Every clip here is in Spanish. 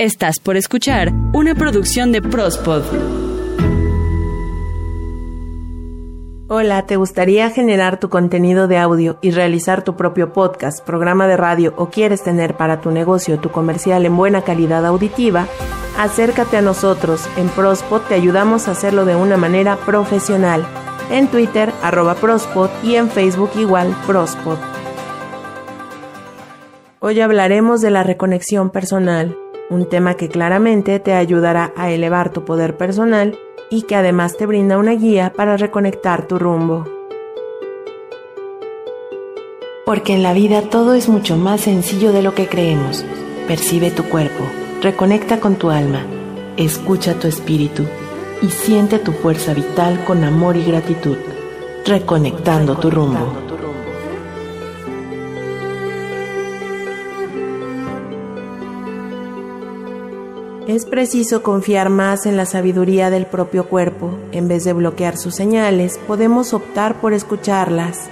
Estás por escuchar una producción de Prospod. Hola, ¿te gustaría generar tu contenido de audio y realizar tu propio podcast, programa de radio o quieres tener para tu negocio tu comercial en buena calidad auditiva? Acércate a nosotros. En Prospod te ayudamos a hacerlo de una manera profesional. En Twitter, arroba Prospod y en Facebook igual Prospod. Hoy hablaremos de la reconexión personal un tema que claramente te ayudará a elevar tu poder personal y que además te brinda una guía para reconectar tu rumbo. Porque en la vida todo es mucho más sencillo de lo que creemos. Percibe tu cuerpo, reconecta con tu alma, escucha tu espíritu y siente tu fuerza vital con amor y gratitud, reconectando tu rumbo. Es preciso confiar más en la sabiduría del propio cuerpo. En vez de bloquear sus señales, podemos optar por escucharlas.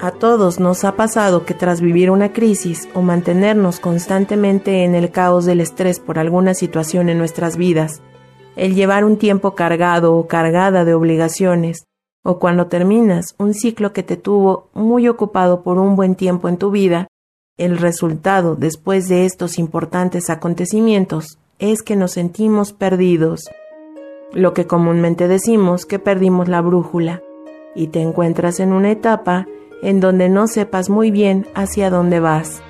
A todos nos ha pasado que tras vivir una crisis o mantenernos constantemente en el caos del estrés por alguna situación en nuestras vidas, el llevar un tiempo cargado o cargada de obligaciones, o cuando terminas un ciclo que te tuvo muy ocupado por un buen tiempo en tu vida, el resultado después de estos importantes acontecimientos es que nos sentimos perdidos, lo que comúnmente decimos que perdimos la brújula, y te encuentras en una etapa en donde no sepas muy bien hacia dónde vas.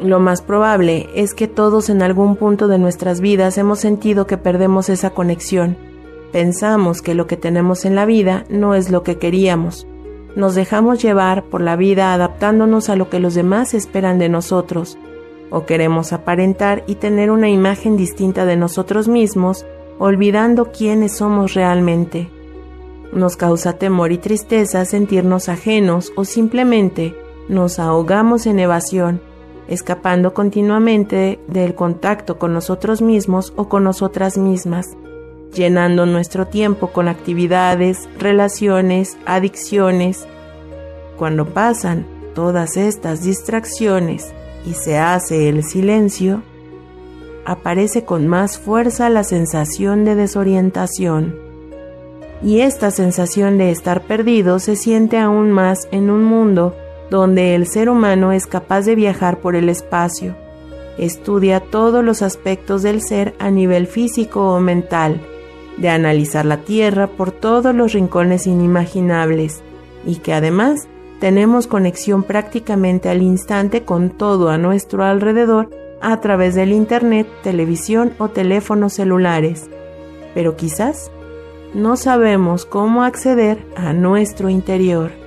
Lo más probable es que todos en algún punto de nuestras vidas hemos sentido que perdemos esa conexión. Pensamos que lo que tenemos en la vida no es lo que queríamos, nos dejamos llevar por la vida adaptándonos a lo que los demás esperan de nosotros, o queremos aparentar y tener una imagen distinta de nosotros mismos, olvidando quiénes somos realmente. Nos causa temor y tristeza sentirnos ajenos o simplemente nos ahogamos en evasión, escapando continuamente del contacto con nosotros mismos o con nosotras mismas llenando nuestro tiempo con actividades, relaciones, adicciones. Cuando pasan todas estas distracciones y se hace el silencio, aparece con más fuerza la sensación de desorientación. Y esta sensación de estar perdido se siente aún más en un mundo donde el ser humano es capaz de viajar por el espacio. Estudia todos los aspectos del ser a nivel físico o mental de analizar la Tierra por todos los rincones inimaginables y que además tenemos conexión prácticamente al instante con todo a nuestro alrededor a través del Internet, televisión o teléfonos celulares. Pero quizás no sabemos cómo acceder a nuestro interior.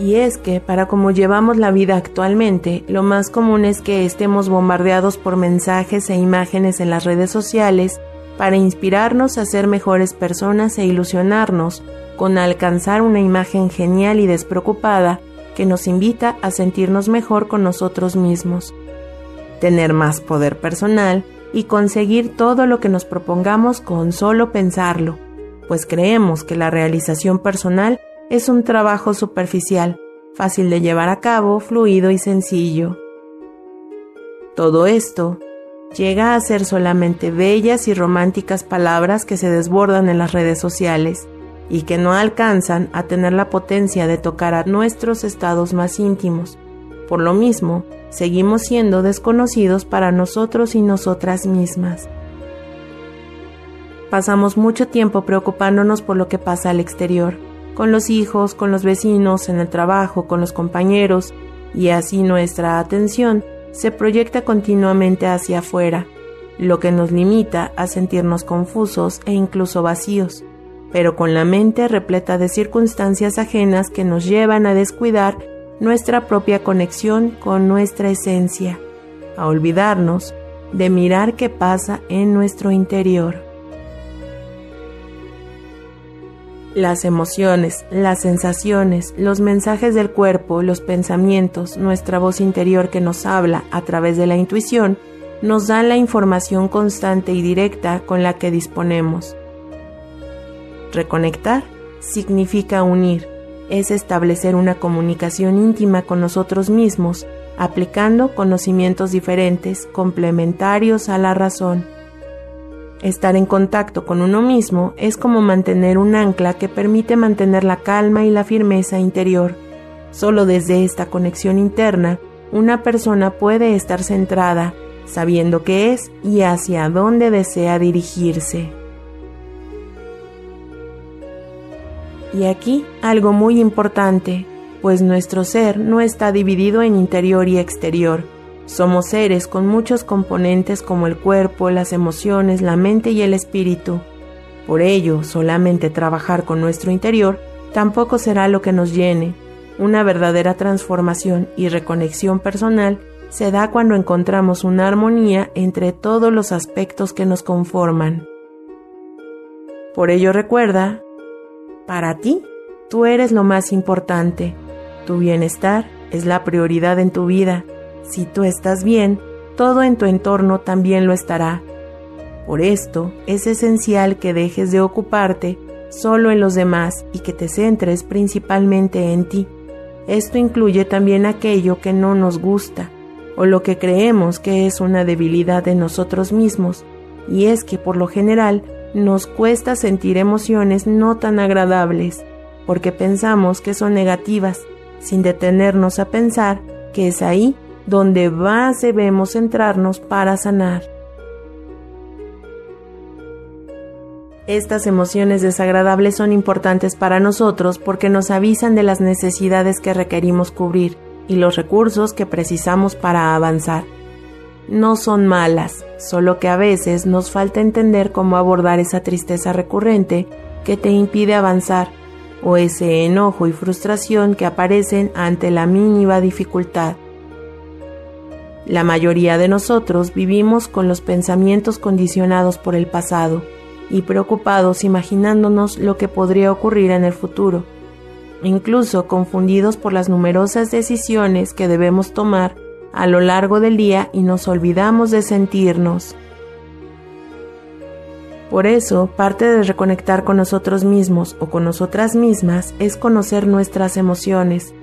Y es que, para como llevamos la vida actualmente, lo más común es que estemos bombardeados por mensajes e imágenes en las redes sociales para inspirarnos a ser mejores personas e ilusionarnos con alcanzar una imagen genial y despreocupada que nos invita a sentirnos mejor con nosotros mismos, tener más poder personal y conseguir todo lo que nos propongamos con solo pensarlo, pues creemos que la realización personal es un trabajo superficial, fácil de llevar a cabo, fluido y sencillo. Todo esto llega a ser solamente bellas y románticas palabras que se desbordan en las redes sociales y que no alcanzan a tener la potencia de tocar a nuestros estados más íntimos. Por lo mismo, seguimos siendo desconocidos para nosotros y nosotras mismas. Pasamos mucho tiempo preocupándonos por lo que pasa al exterior, con los hijos, con los vecinos, en el trabajo, con los compañeros, y así nuestra atención se proyecta continuamente hacia afuera, lo que nos limita a sentirnos confusos e incluso vacíos, pero con la mente repleta de circunstancias ajenas que nos llevan a descuidar nuestra propia conexión con nuestra esencia, a olvidarnos de mirar qué pasa en nuestro interior. Las emociones, las sensaciones, los mensajes del cuerpo, los pensamientos, nuestra voz interior que nos habla a través de la intuición, nos dan la información constante y directa con la que disponemos. Reconectar significa unir, es establecer una comunicación íntima con nosotros mismos, aplicando conocimientos diferentes, complementarios a la razón. Estar en contacto con uno mismo es como mantener un ancla que permite mantener la calma y la firmeza interior. Solo desde esta conexión interna, una persona puede estar centrada, sabiendo qué es y hacia dónde desea dirigirse. Y aquí algo muy importante, pues nuestro ser no está dividido en interior y exterior. Somos seres con muchos componentes como el cuerpo, las emociones, la mente y el espíritu. Por ello, solamente trabajar con nuestro interior tampoco será lo que nos llene. Una verdadera transformación y reconexión personal se da cuando encontramos una armonía entre todos los aspectos que nos conforman. Por ello recuerda para ti, tú eres lo más importante. Tu bienestar es la prioridad en tu vida. Si tú estás bien, todo en tu entorno también lo estará. Por esto, es esencial que dejes de ocuparte solo en los demás y que te centres principalmente en ti. Esto incluye también aquello que no nos gusta o lo que creemos que es una debilidad de nosotros mismos, y es que por lo general nos cuesta sentir emociones no tan agradables, porque pensamos que son negativas, sin detenernos a pensar que es ahí donde más debemos centrarnos para sanar. Estas emociones desagradables son importantes para nosotros porque nos avisan de las necesidades que requerimos cubrir y los recursos que precisamos para avanzar no son malas, solo que a veces nos falta entender cómo abordar esa tristeza recurrente que te impide avanzar o ese enojo y frustración que aparecen ante la mínima dificultad. La mayoría de nosotros vivimos con los pensamientos condicionados por el pasado y preocupados imaginándonos lo que podría ocurrir en el futuro, incluso confundidos por las numerosas decisiones que debemos tomar a lo largo del día y nos olvidamos de sentirnos. Por eso, parte de reconectar con nosotros mismos o con nosotras mismas es conocer nuestras emociones.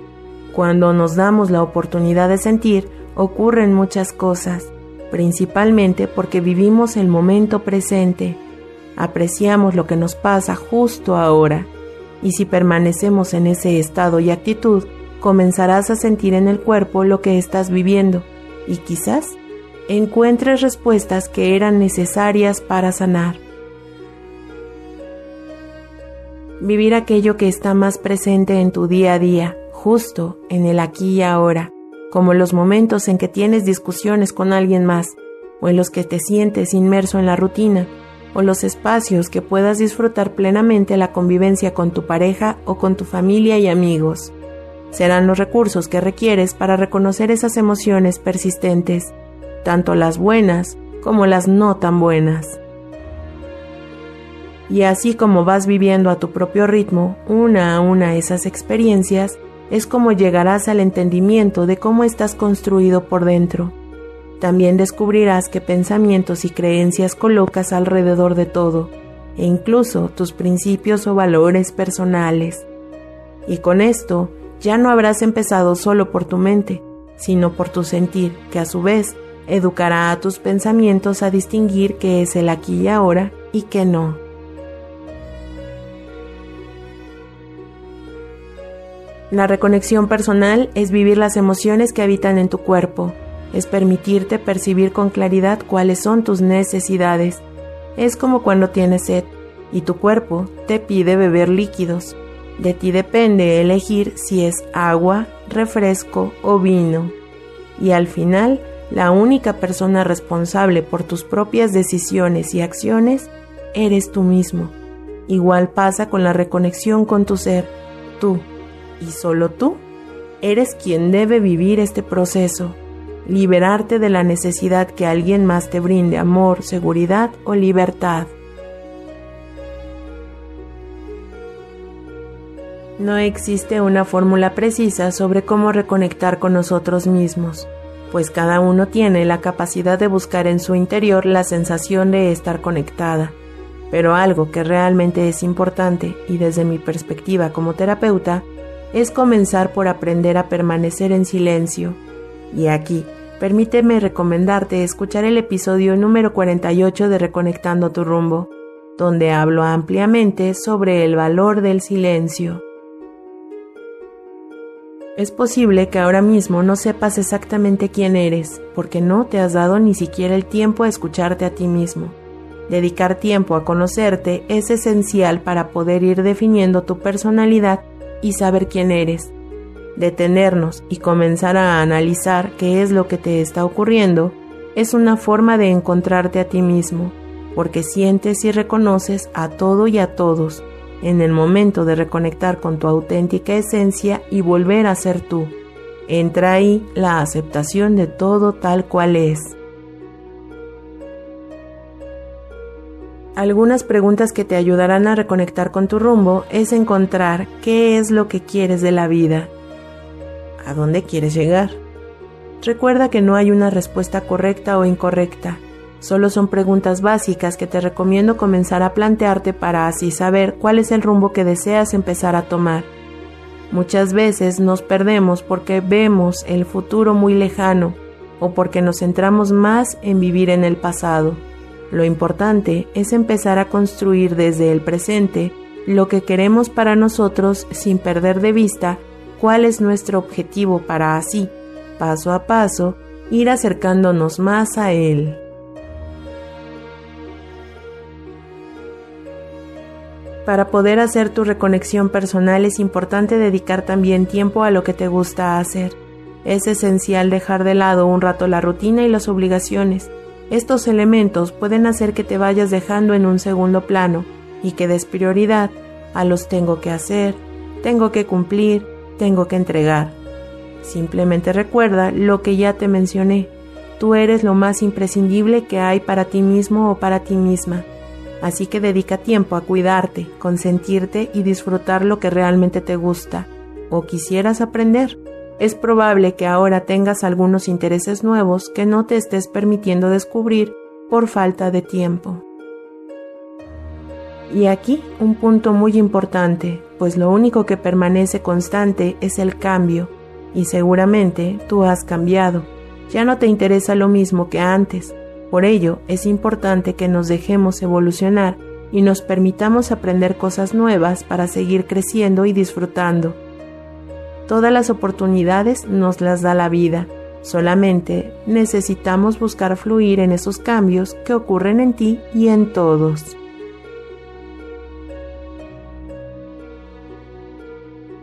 Cuando nos damos la oportunidad de sentir, ocurren muchas cosas, principalmente porque vivimos el momento presente, apreciamos lo que nos pasa justo ahora, y si permanecemos en ese estado y actitud, comenzarás a sentir en el cuerpo lo que estás viviendo y quizás encuentres respuestas que eran necesarias para sanar. Vivir aquello que está más presente en tu día a día, justo en el aquí y ahora, como los momentos en que tienes discusiones con alguien más, o en los que te sientes inmerso en la rutina, o los espacios que puedas disfrutar plenamente la convivencia con tu pareja o con tu familia y amigos serán los recursos que requieres para reconocer esas emociones persistentes, tanto las buenas como las no tan buenas. Y así como vas viviendo a tu propio ritmo, una a una esas experiencias, es como llegarás al entendimiento de cómo estás construido por dentro. También descubrirás qué pensamientos y creencias colocas alrededor de todo, e incluso tus principios o valores personales. Y con esto ya no habrás empezado solo por tu mente, sino por tu sentir, que a su vez educará a tus pensamientos a distinguir qué es el aquí y ahora y qué no. La reconexión personal es vivir las emociones que habitan en tu cuerpo, es permitirte percibir con claridad cuáles son tus necesidades. Es como cuando tienes sed y tu cuerpo te pide beber líquidos. De ti depende elegir si es agua, refresco o vino. Y al final, la única persona responsable por tus propias decisiones y acciones eres tú mismo. Igual pasa con la reconexión con tu ser. Tú, y solo tú, eres quien debe vivir este proceso. Liberarte de la necesidad que alguien más te brinde amor, seguridad o libertad. No existe una fórmula precisa sobre cómo reconectar con nosotros mismos, pues cada uno tiene la capacidad de buscar en su interior la sensación de estar conectada. Pero algo que realmente es importante, y desde mi perspectiva como terapeuta, es comenzar por aprender a permanecer en silencio. Y aquí, permíteme recomendarte escuchar el episodio número 48 de Reconectando tu rumbo, donde hablo ampliamente sobre el valor del silencio. Es posible que ahora mismo no sepas exactamente quién eres, porque no te has dado ni siquiera el tiempo a escucharte a ti mismo. Dedicar tiempo a conocerte es esencial para poder ir definiendo tu personalidad y saber quién eres. Detenernos y comenzar a analizar qué es lo que te está ocurriendo es una forma de encontrarte a ti mismo, porque sientes y reconoces a todo y a todos en el momento de reconectar con tu auténtica esencia y volver a ser tú. Entra ahí la aceptación de todo tal cual es. Algunas preguntas que te ayudarán a reconectar con tu rumbo es encontrar qué es lo que quieres de la vida. ¿A dónde quieres llegar? Recuerda que no hay una respuesta correcta o incorrecta. Solo son preguntas básicas que te recomiendo comenzar a plantearte para así saber cuál es el rumbo que deseas empezar a tomar. Muchas veces nos perdemos porque vemos el futuro muy lejano o porque nos centramos más en vivir en el pasado. Lo importante es empezar a construir desde el presente lo que queremos para nosotros sin perder de vista cuál es nuestro objetivo para así, paso a paso, ir acercándonos más a él. Para poder hacer tu reconexión personal es importante dedicar también tiempo a lo que te gusta hacer. Es esencial dejar de lado un rato la rutina y las obligaciones. Estos elementos pueden hacer que te vayas dejando en un segundo plano y que des prioridad a los tengo que hacer, tengo que cumplir, tengo que entregar. Simplemente recuerda lo que ya te mencioné. Tú eres lo más imprescindible que hay para ti mismo o para ti misma. Así que dedica tiempo a cuidarte, consentirte y disfrutar lo que realmente te gusta o quisieras aprender. Es probable que ahora tengas algunos intereses nuevos que no te estés permitiendo descubrir por falta de tiempo. Y aquí un punto muy importante, pues lo único que permanece constante es el cambio, y seguramente tú has cambiado. Ya no te interesa lo mismo que antes, por ello, es importante que nos dejemos evolucionar y nos permitamos aprender cosas nuevas para seguir creciendo y disfrutando. Todas las oportunidades nos las da la vida, solamente necesitamos buscar fluir en esos cambios que ocurren en ti y en todos.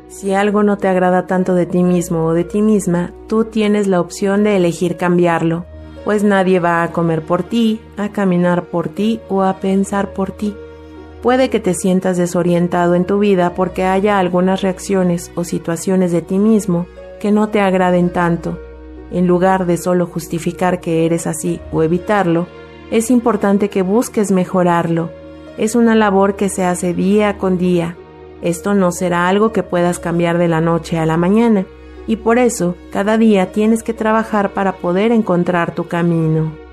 Si algo no te agrada tanto de ti mismo o de ti misma, tú tienes la opción de elegir cambiarlo pues nadie va a comer por ti, a caminar por ti o a pensar por ti. Puede que te sientas desorientado en tu vida porque haya algunas reacciones o situaciones de ti mismo que no te agraden tanto. En lugar de solo justificar que eres así o evitarlo, es importante que busques mejorarlo. Es una labor que se hace día con día. Esto no será algo que puedas cambiar de la noche a la mañana, y por eso cada día tienes que trabajar para poder encontrar tu camino.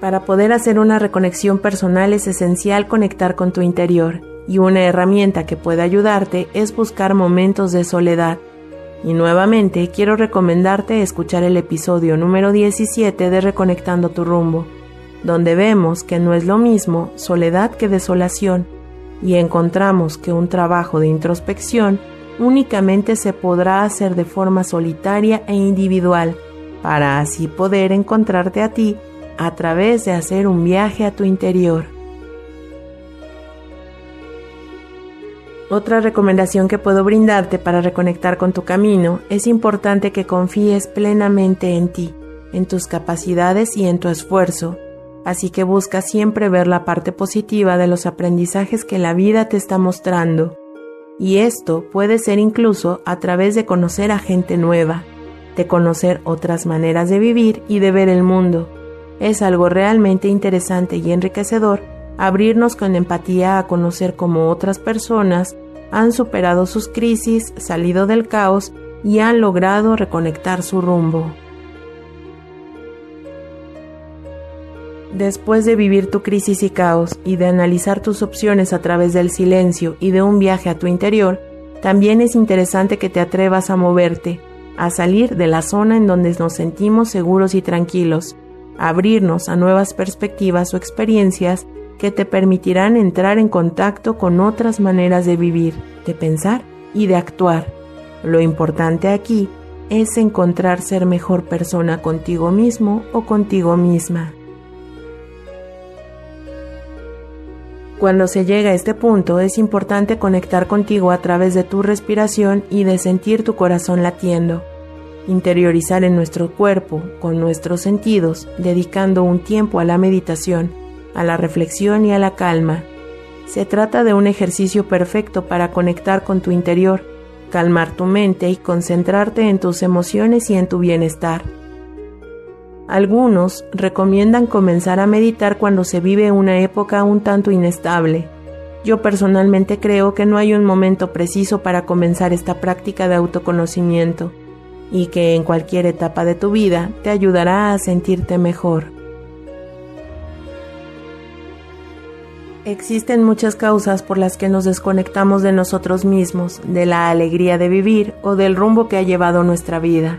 Para poder hacer una reconexión personal es esencial conectar con tu interior y una herramienta que puede ayudarte es buscar momentos de soledad. Y nuevamente quiero recomendarte escuchar el episodio número 17 de Reconectando tu rumbo, donde vemos que no es lo mismo soledad que desolación y encontramos que un trabajo de introspección únicamente se podrá hacer de forma solitaria e individual, para así poder encontrarte a ti a través de hacer un viaje a tu interior. Otra recomendación que puedo brindarte para reconectar con tu camino es importante que confíes plenamente en ti, en tus capacidades y en tu esfuerzo, Así que busca siempre ver la parte positiva de los aprendizajes que la vida te está mostrando. Y esto puede ser incluso a través de conocer a gente nueva, de conocer otras maneras de vivir y de ver el mundo. Es algo realmente interesante y enriquecedor abrirnos con empatía a conocer cómo otras personas han superado sus crisis, salido del caos y han logrado reconectar su rumbo. Después de vivir tu crisis y caos y de analizar tus opciones a través del silencio y de un viaje a tu interior, también es interesante que te atrevas a moverte, a salir de la zona en donde nos sentimos seguros y tranquilos, abrirnos a nuevas perspectivas o experiencias que te permitirán entrar en contacto con otras maneras de vivir, de pensar y de actuar. Lo importante aquí es encontrar ser mejor persona contigo mismo o contigo misma. Cuando se llega a este punto es importante conectar contigo a través de tu respiración y de sentir tu corazón latiendo. Interiorizar en nuestro cuerpo, con nuestros sentidos, dedicando un tiempo a la meditación, a la reflexión y a la calma. Se trata de un ejercicio perfecto para conectar con tu interior, calmar tu mente y concentrarte en tus emociones y en tu bienestar. Algunos recomiendan comenzar a meditar cuando se vive una época un tanto inestable. Yo personalmente creo que no hay un momento preciso para comenzar esta práctica de autoconocimiento y que en cualquier etapa de tu vida te ayudará a sentirte mejor. Existen muchas causas por las que nos desconectamos de nosotros mismos, de la alegría de vivir o del rumbo que ha llevado nuestra vida.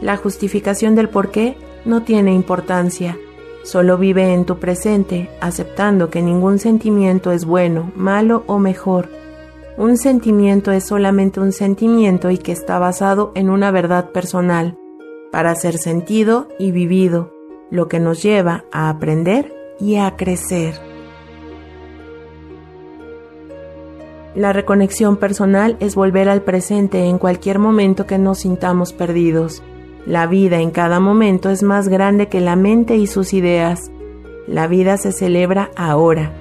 La justificación del por qué no tiene importancia. Solo vive en tu presente, aceptando que ningún sentimiento es bueno, malo o mejor. Un sentimiento es solamente un sentimiento y que está basado en una verdad personal, para ser sentido y vivido, lo que nos lleva a aprender y a crecer. La reconexión personal es volver al presente en cualquier momento que nos sintamos perdidos. La vida en cada momento es más grande que la mente y sus ideas. La vida se celebra ahora,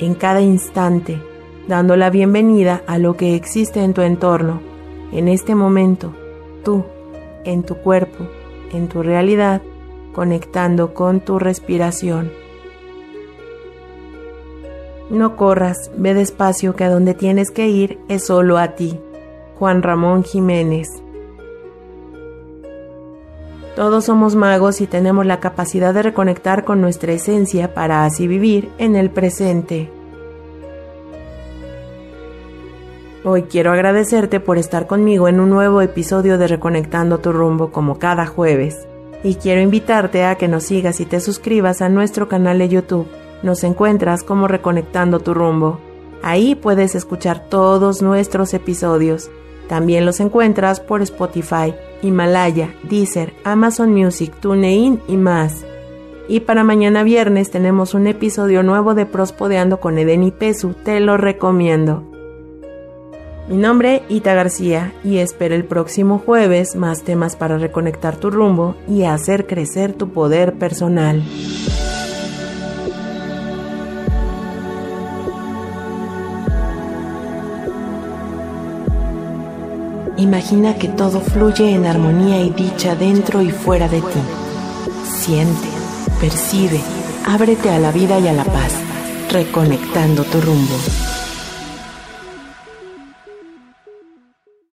en cada instante, dando la bienvenida a lo que existe en tu entorno, en este momento, tú, en tu cuerpo, en tu realidad, conectando con tu respiración. No corras, ve despacio que a donde tienes que ir es solo a ti. Juan Ramón Jiménez todos somos magos y tenemos la capacidad de reconectar con nuestra esencia para así vivir en el presente. Hoy quiero agradecerte por estar conmigo en un nuevo episodio de Reconectando tu rumbo como cada jueves. Y quiero invitarte a que nos sigas y te suscribas a nuestro canal de YouTube. Nos encuentras como Reconectando tu rumbo. Ahí puedes escuchar todos nuestros episodios. También los encuentras por Spotify, Himalaya, Deezer, Amazon Music, TuneIn y más. Y para mañana viernes tenemos un episodio nuevo de Prospodeando con Eden y Pesu, te lo recomiendo. Mi nombre Ita García y espero el próximo jueves más temas para reconectar tu rumbo y hacer crecer tu poder personal. Imagina que todo fluye en armonía y dicha dentro y fuera de ti. Siente, percibe, ábrete a la vida y a la paz, reconectando tu rumbo.